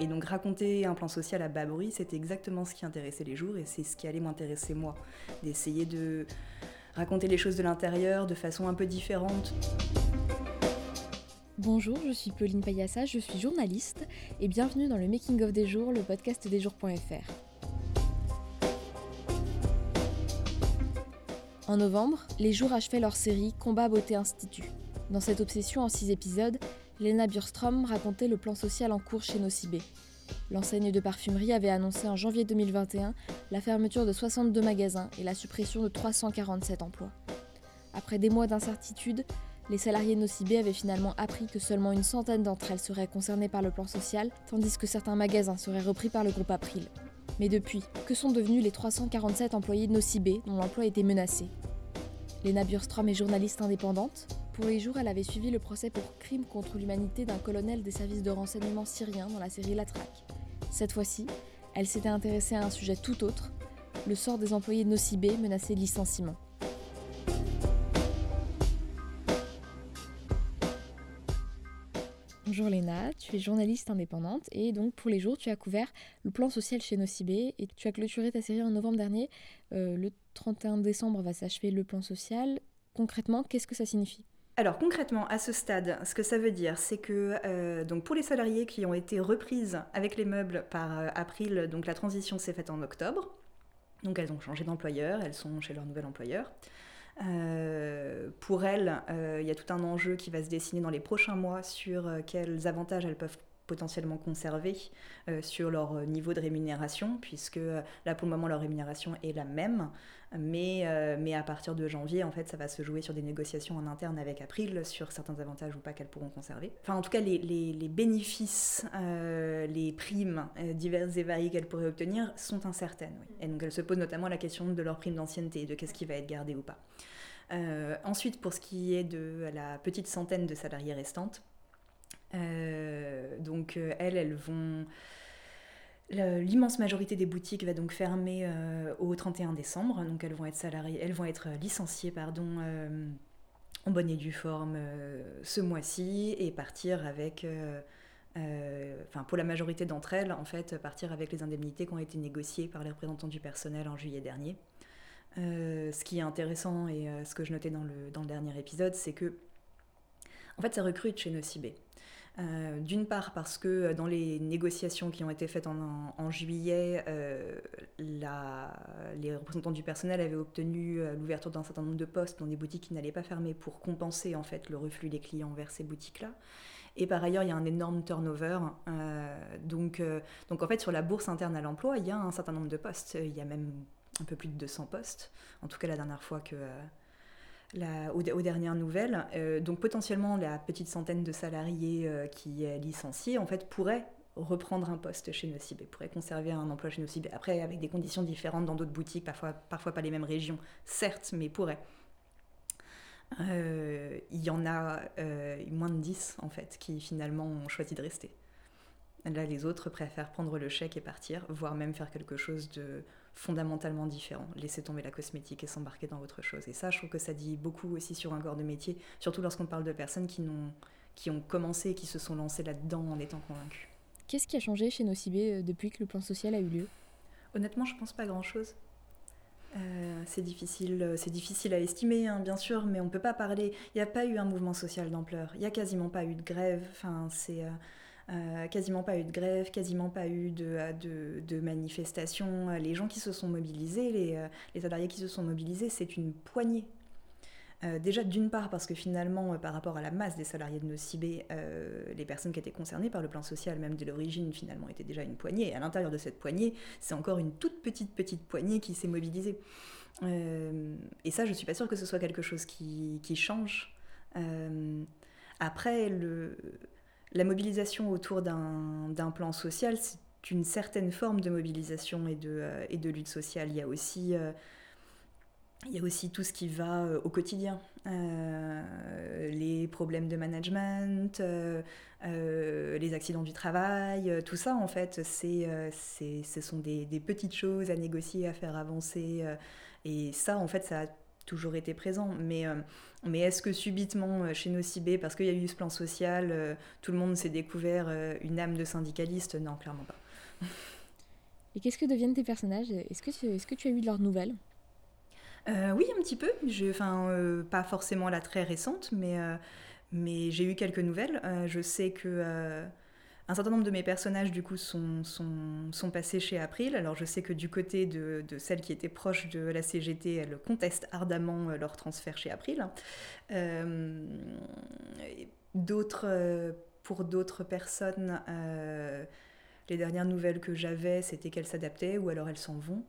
Et donc raconter un plan social à bas c'était exactement ce qui intéressait les jours et c'est ce qui allait m'intéresser moi. D'essayer de raconter les choses de l'intérieur de façon un peu différente. Bonjour, je suis Pauline Payassa, je suis journaliste et bienvenue dans le Making of des jours, le podcast des jours.fr. En novembre, les jours achevaient leur série Combat Beauté Institut. Dans cette obsession en six épisodes, Lena Burstrom racontait le plan social en cours chez Nocibé. L'enseigne de parfumerie avait annoncé en janvier 2021 la fermeture de 62 magasins et la suppression de 347 emplois. Après des mois d'incertitude, les salariés de Nocibé avaient finalement appris que seulement une centaine d'entre elles seraient concernées par le plan social, tandis que certains magasins seraient repris par le groupe April. Mais depuis, que sont devenus les 347 employés de Nocibé dont l'emploi était menacé? Lena Burstrom est journaliste indépendante. Pour les jours, elle avait suivi le procès pour crime contre l'humanité d'un colonel des services de renseignement syriens dans la série La Traque. Cette fois-ci, elle s'était intéressée à un sujet tout autre, le sort des employés de Nocibé menacés de licenciement. Bonjour Léna, tu es journaliste indépendante et donc pour les jours tu as couvert le plan social chez Nocibé et tu as clôturé ta série en novembre dernier. Euh, le 31 décembre va s'achever le plan social. Concrètement, qu'est-ce que ça signifie? Alors concrètement, à ce stade, ce que ça veut dire, c'est que euh, donc pour les salariés qui ont été reprises avec les meubles par euh, April, donc la transition s'est faite en octobre. Donc elles ont changé d'employeur, elles sont chez leur nouvel employeur. Euh, pour elles, il y a tout un enjeu qui va se dessiner dans les prochains mois sur quels avantages elles peuvent potentiellement conserver euh, sur leur niveau de rémunération, puisque euh, là pour le moment leur rémunération est la même, mais, euh, mais à partir de janvier, en fait, ça va se jouer sur des négociations en interne avec April sur certains avantages ou pas qu'elles pourront conserver. Enfin, en tout cas, les, les, bénéfices, les primes diverses et variées qu'elles pourraient obtenir sont incertaines. Et donc elles se posent notamment la question de leur prime d'ancienneté, de qu'est-ce qui va être gardé ou pas. ensuite, pour ce qui est de la petite centaine de salariés restantes, euh, donc euh, elles, elles vont... L'immense majorité des boutiques va donc fermer euh, au 31 décembre, donc elles vont être salariées, elles vont être licenciées, pardon, en bonne et due forme ce mois-ci et partir avec, enfin pour la majorité d'entre elles, en fait, partir avec les indemnités qui ont été négociées par les représentants du personnel en juillet dernier. ce qui est intéressant et ce que je notais dans le, dans le dernier épisode, c'est que en fait, ça recrute chez Nocibé. Euh, d'une part parce que euh, dans les négociations qui ont été faites en, juillet, euh, les représentants du personnel avaient obtenu l'ouverture d'un certain nombre de postes dans des boutiques qui n'allaient pas fermer pour compenser en fait le reflux des clients vers ces boutiques-là. Et par ailleurs, il y a un énorme turnover. donc, donc en fait, sur la bourse interne à l'emploi, il y a un certain nombre de postes. Il y a même un peu plus de 200 postes. En tout cas, la dernière fois que aux, dernières nouvelles. Euh, donc potentiellement, la petite centaine de salariés euh, qui est licenciée, en fait, pourrait reprendre un poste chez Nocibé, pourrait conserver un emploi chez Nocibé. Après, avec des conditions différentes dans d'autres boutiques, parfois, parfois pas les mêmes régions, certes, mais pourrait. Euh, il y en a moins de 10 en fait qui finalement ont choisi de rester. Là, les autres préfèrent prendre le chèque et partir, voire même faire quelque chose de fondamentalement différent, laisser tomber la cosmétique et s'embarquer dans autre chose. Et ça, je trouve que ça dit beaucoup aussi sur un corps de métier, surtout lorsqu'on parle de personnes qui, ont, qui ont commencé et qui se sont lancées là-dedans en étant convaincues. Qu'est-ce qui a changé chez Nocibé euh, depuis que le plan social a eu lieu? Honnêtement, je pense pas grand-chose. Euh, c'est difficile, euh, c'est difficile à estimer, hein, bien sûr, mais on peut pas parler. Il n'y a pas eu un mouvement social d'ampleur. Il n'y a quasiment pas eu de grève. Enfin, c'est euh, quasiment pas eu de grève, quasiment pas eu de, de, manifestations. Les gens qui se sont mobilisés, les, euh, salariés qui se sont mobilisés, c'est une poignée. Euh, déjà d'une part parce que finalement par rapport à la masse des salariés de Nocibé, les personnes qui étaient concernées par le plan social même de l'origine finalement étaient déjà une poignée. Et à l'intérieur de cette poignée, c'est encore une toute petite petite poignée qui s'est mobilisée. et ça, je suis pas sûre que ce soit quelque chose qui, qui change. après, le, la mobilisation autour d'un plan social, c'est une certaine forme de mobilisation et de, euh, lutte sociale. Il y a aussi, euh, il y a aussi tout ce qui va euh, au quotidien. les problèmes de management, les accidents du travail, tout ça en fait, c'est, ce sont des, des, petites choses à négocier, à faire avancer. et ça en fait, ça a toujours été présent. Mais Mais est-ce que subitement, chez Nocibé, parce qu'il y a eu ce plan social, tout le monde s'est découvert une âme de syndicaliste? Non, clairement pas. Et qu'est-ce que deviennent tes personnages? Est-ce que, tu, est -ce que tu as eu de leurs nouvelles? Oui, un petit peu. Enfin, pas forcément la très récente, mais, mais j'ai eu quelques nouvelles. je sais que un certain nombre de mes personnages, du coup, sont, passés chez April. Alors, je sais que du côté de, de celles qui étaient proches de la CGT, elles contestent ardemment euh, leur transfert chez April. Euh, d'autres, euh, pour d'autres personnes, les dernières nouvelles que j'avais, c'était qu'elles s'adaptaient ou alors elles s'en vont.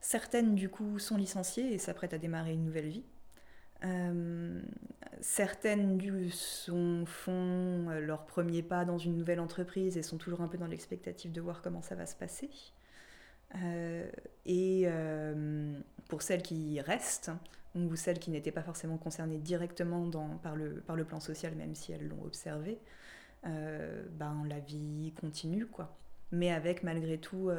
certaines, du coup, sont licenciées et s'apprêtent à démarrer une nouvelle vie. Euh, certaines du sont, font euh, leur premier pas dans une nouvelle entreprise et sont toujours un peu dans l'expectative de voir comment ça va se passer. Euh, et pour celles qui restent, ou celles qui n'étaient pas forcément concernées directement par, le, par le plan social, même si elles l'ont observé, ben, la vie continue, quoi. Mais avec malgré tout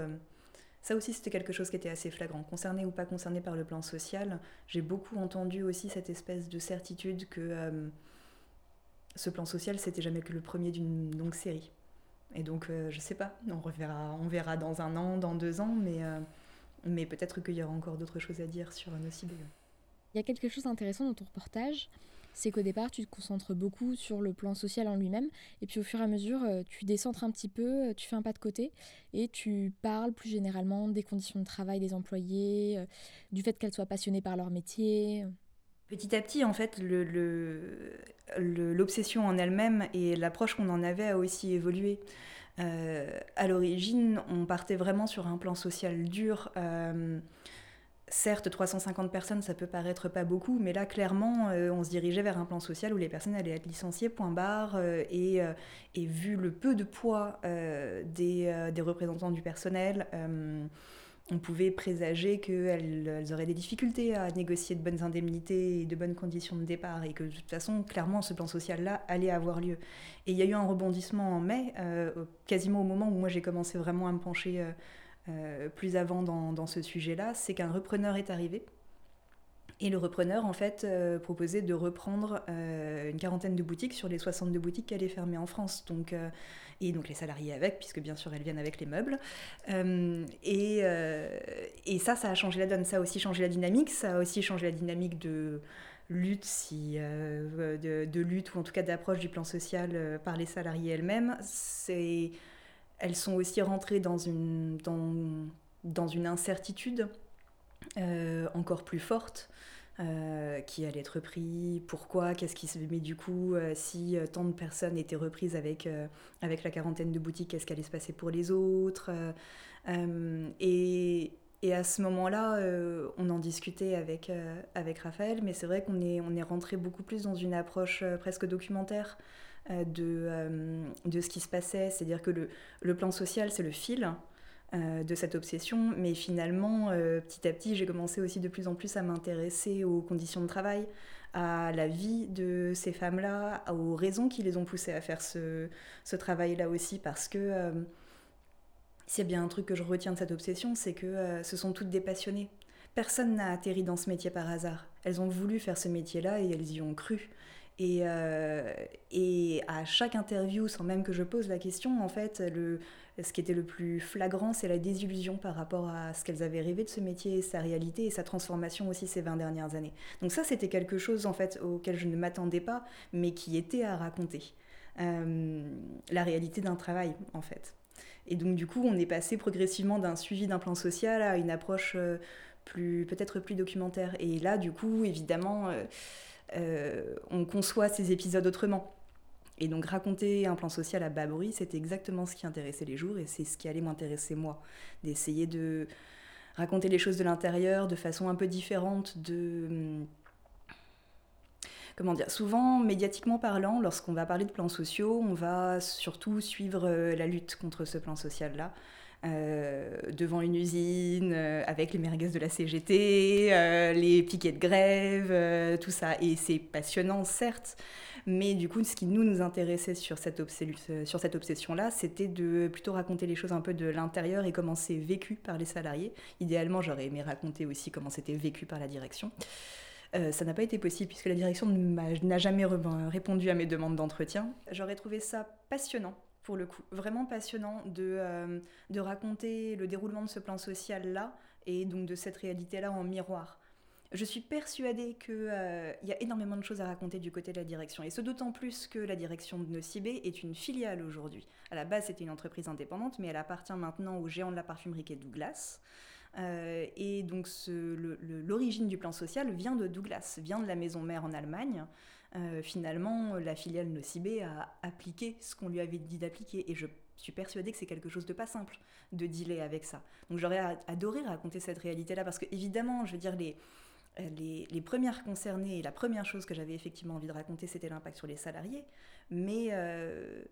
ça aussi, c'était quelque chose qui était assez flagrant. Concerné ou pas concerné par le plan social, j'ai beaucoup entendu aussi cette espèce de certitude que euh, ce plan social, c'était jamais que le premier d'une longue série. Et donc, euh, je sais pas, on, reverra, on verra dans un an, dans deux ans, mais, euh, mais peut-être qu'il y aura encore d'autres choses à dire sur un aussi Il y a quelque chose d'intéressant dans ton reportage, c'est qu'au départ, tu te concentres beaucoup sur le plan social en lui-même, et puis au fur et à mesure, euh, tu décentres un petit peu, euh, tu fais un pas de côté, et tu parles plus généralement des conditions de travail des employés, euh, du fait qu'elles soient passionnées par leur métier. Petit à petit, en fait, l'obsession en elle-même et l'approche qu'on en avait a aussi évolué. à l'origine, on partait vraiment sur un plan social dur. Certes, 350 personnes, ça peut paraître pas beaucoup, mais là, clairement, euh, on se dirigeait vers un plan social où les personnes allaient être licenciées, point barre, euh, et, euh, et, vu le peu de poids des, des, représentants du personnel, on pouvait présager qu'elles elles auraient des difficultés à négocier de bonnes indemnités et de bonnes conditions de départ, et que de toute façon, clairement, ce plan social-là allait avoir lieu. Et il y a eu un rebondissement en mai, quasiment au moment où moi j'ai commencé vraiment à me pencher euh, plus avant dans, ce sujet-là, c'est qu'un repreneur est arrivé. Et le repreneur, en fait, euh, proposait de reprendre euh, une quarantaine de boutiques sur les 62 boutiques qu'elle est fermée en France. Donc, et donc les salariés avec, puisque bien sûr elles viennent avec les meubles. Et, ça, ça a changé la donne. Ça a aussi changé la dynamique. Ça a aussi changé la dynamique de lutte, si, de, lutte ou en tout cas d'approche du plan social par les salariés elles-mêmes. C'est elles sont aussi rentrées dans une, dans, dans une incertitude euh, encore plus forte. Euh, qui allait être repris, pourquoi, qu'est-ce qui se met du coup, euh, si tant de personnes étaient reprises avec, avec la quarantaine de boutiques, qu'est-ce qui allait se passer pour les autres. Et, et, à ce moment-là, on en discutait avec, avec Raphaël, mais c'est vrai qu'on est, on est rentré beaucoup plus dans une approche presque documentaire de, euh, de ce qui se passait. C'est-à-dire que le, le, plan social, c'est le fil euh, de cette obsession, mais finalement, petit à petit, j'ai commencé aussi de plus en plus à m'intéresser aux conditions de travail, à la vie de ces femmes-là, aux raisons qui les ont poussées à faire ce, ce travail-là aussi, parce que a bien un truc que je retiens de cette obsession, c'est que ce sont toutes des passionnées. Personne n'a atterri dans ce métier par hasard. Elles ont voulu faire ce métier-là et elles y ont cru. Et, euh, et, à chaque interview, sans même que je pose la question, en fait, le, ce qui était le plus flagrant, c'est la désillusion par rapport à ce qu'elles avaient rêvé de ce métier, sa réalité et sa transformation aussi ces 20 dernières années. Donc ça, c'était quelque chose en fait auquel je ne m'attendais pas, mais qui était à raconter. Euh, la réalité d'un travail, en fait. Et donc du coup, on est passé progressivement d'un suivi d'un plan social à une approche euh, plus peut-être plus documentaire. Et là, du coup, évidemment euh, on conçoit ces épisodes autrement. Et donc raconter un plan social à bas bruit, c'était exactement ce qui intéressait les jours et c'est ce qui allait m'intéresser moi. D'essayer de raconter les choses de l'intérieur de façon un peu différente de... Hum, comment dire Souvent, médiatiquement parlant, lorsqu'on va parler de plans sociaux, on va surtout suivre euh, la lutte contre ce plan social-là. Devant une usine, avec les merguez de la CGT, les piquets de grève, tout ça. Et c'est passionnant, certes, mais du coup, ce qui nous, nous intéressait sur cette, cette obsession-là, c'était de plutôt raconter les choses un peu de l'intérieur et comment c'est vécu par les salariés. Idéalement, j'aurais aimé raconter aussi comment c'était vécu par la direction. Euh, ça n'a pas été possible puisque la direction n'a jamais répondu à mes demandes d'entretien. J'aurais trouvé ça passionnant le coup, vraiment passionnant de, euh, de raconter le déroulement de ce plan social-là et donc de cette réalité-là en miroir. Je suis persuadée qu'il euh, y a énormément de choses à raconter du côté de la direction. Et ce d'autant plus que la direction de Nocibé est une filiale aujourd'hui. À la base, c'était une entreprise indépendante, mais elle appartient maintenant au géant de la parfumerie qui est Douglas. Euh, et donc l'origine du plan social vient de Douglas, vient de la maison mère en Allemagne. Euh, finalement, la filiale Nocibé a appliqué ce qu'on lui avait dit d'appliquer. Et je suis persuadée que c'est quelque chose de pas simple de dealer avec ça. Donc j'aurais adoré raconter cette réalité-là parce que évidemment, je veux dire, les, les, premières concernées, et la première chose que j'avais effectivement envie de raconter, c'était l'impact sur les salariés. Mais, euh,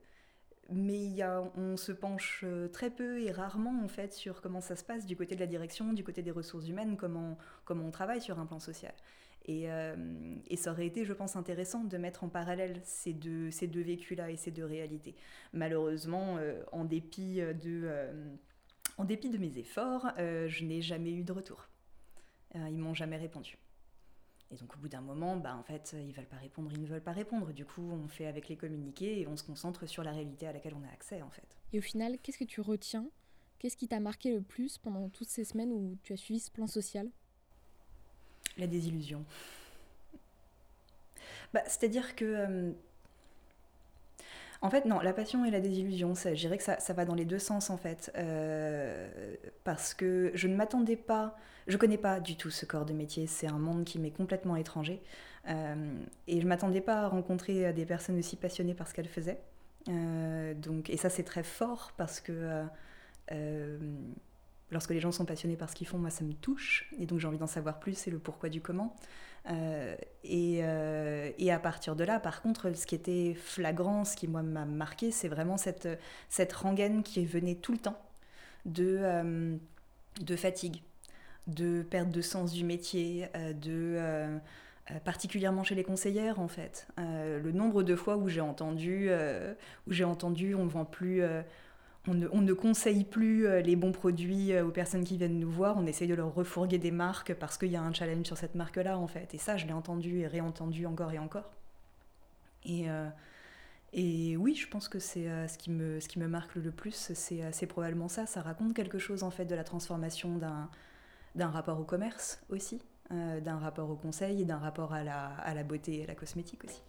mais y a, on se penche euh, très peu et rarement en fait sur comment ça se passe du côté de la direction, du côté des ressources humaines, comment, comment on travaille sur un plan social. Et, euh, et, ça aurait été, je pense, intéressant de mettre en parallèle ces deux, ces deux vécus-là et ces deux réalités. Malheureusement, en, dépit de, en dépit de mes efforts, je n'ai jamais eu de retour. Euh, ils m'ont jamais répondu. Et donc au bout d'un moment, bah, en fait, ils veulent pas répondre, ils ne veulent pas répondre. Du coup, on fait avec les communiqués et on se concentre sur la réalité à laquelle on a accès, en fait. Et au final, qu'est-ce que tu retiens? Qu'est-ce qui t'a marqué le plus pendant toutes ces semaines où tu as suivi ce plan social? La désillusion. Bah, C'est-à-dire que euh, en fait, non, la passion et la désillusion, je dirais que ça, va dans les deux sens, en fait. Euh, parce que je ne m'attendais pas, je connais pas du tout ce corps de métier, c'est un monde qui m'est complètement étranger. Euh, et je m'attendais pas à rencontrer des personnes aussi passionnées par ce qu'elles faisaient. Donc, et ça, c'est très fort parce que lorsque les gens sont passionnés par ce qu'ils font, moi, ça me touche. Et donc, j'ai envie d'en savoir plus et le pourquoi du comment. Euh, euh, et, à partir de là, par contre, ce qui était flagrant, ce qui moi m'a marqué, c'est vraiment cette, cette rengaine qui venait tout le temps de, euh, de fatigue, de perte de sens du métier, de particulièrement chez les conseillères en fait. le nombre de fois où j'ai entendu, où j'ai entendu, on ne vend plus on ne, conseille plus euh, les bons produits euh, aux personnes qui viennent nous voir, on essaye de leur refourguer des marques parce qu'il y a un challenge sur cette marque-là, en fait. Et ça, je l'ai entendu et réentendu encore et encore. Et, euh, oui, je pense que c'est ce, qui me, marque le plus, c'est probablement ça. Ça raconte quelque chose, en fait, de la transformation d'un rapport au commerce aussi, d'un rapport au conseil et d'un rapport à la beauté et à la cosmétique aussi.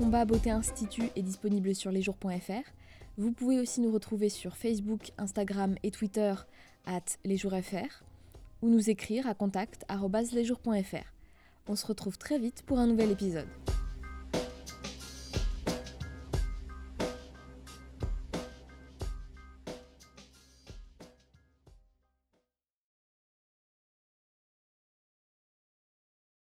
Combat Beauté Institut est disponible sur lesjours.fr. Vous pouvez aussi nous retrouver sur Facebook, Instagram et Twitter at lesjoursfr ou nous écrire à contact.lesjours.fr. On se retrouve très vite pour un nouvel épisode.